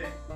Sunday.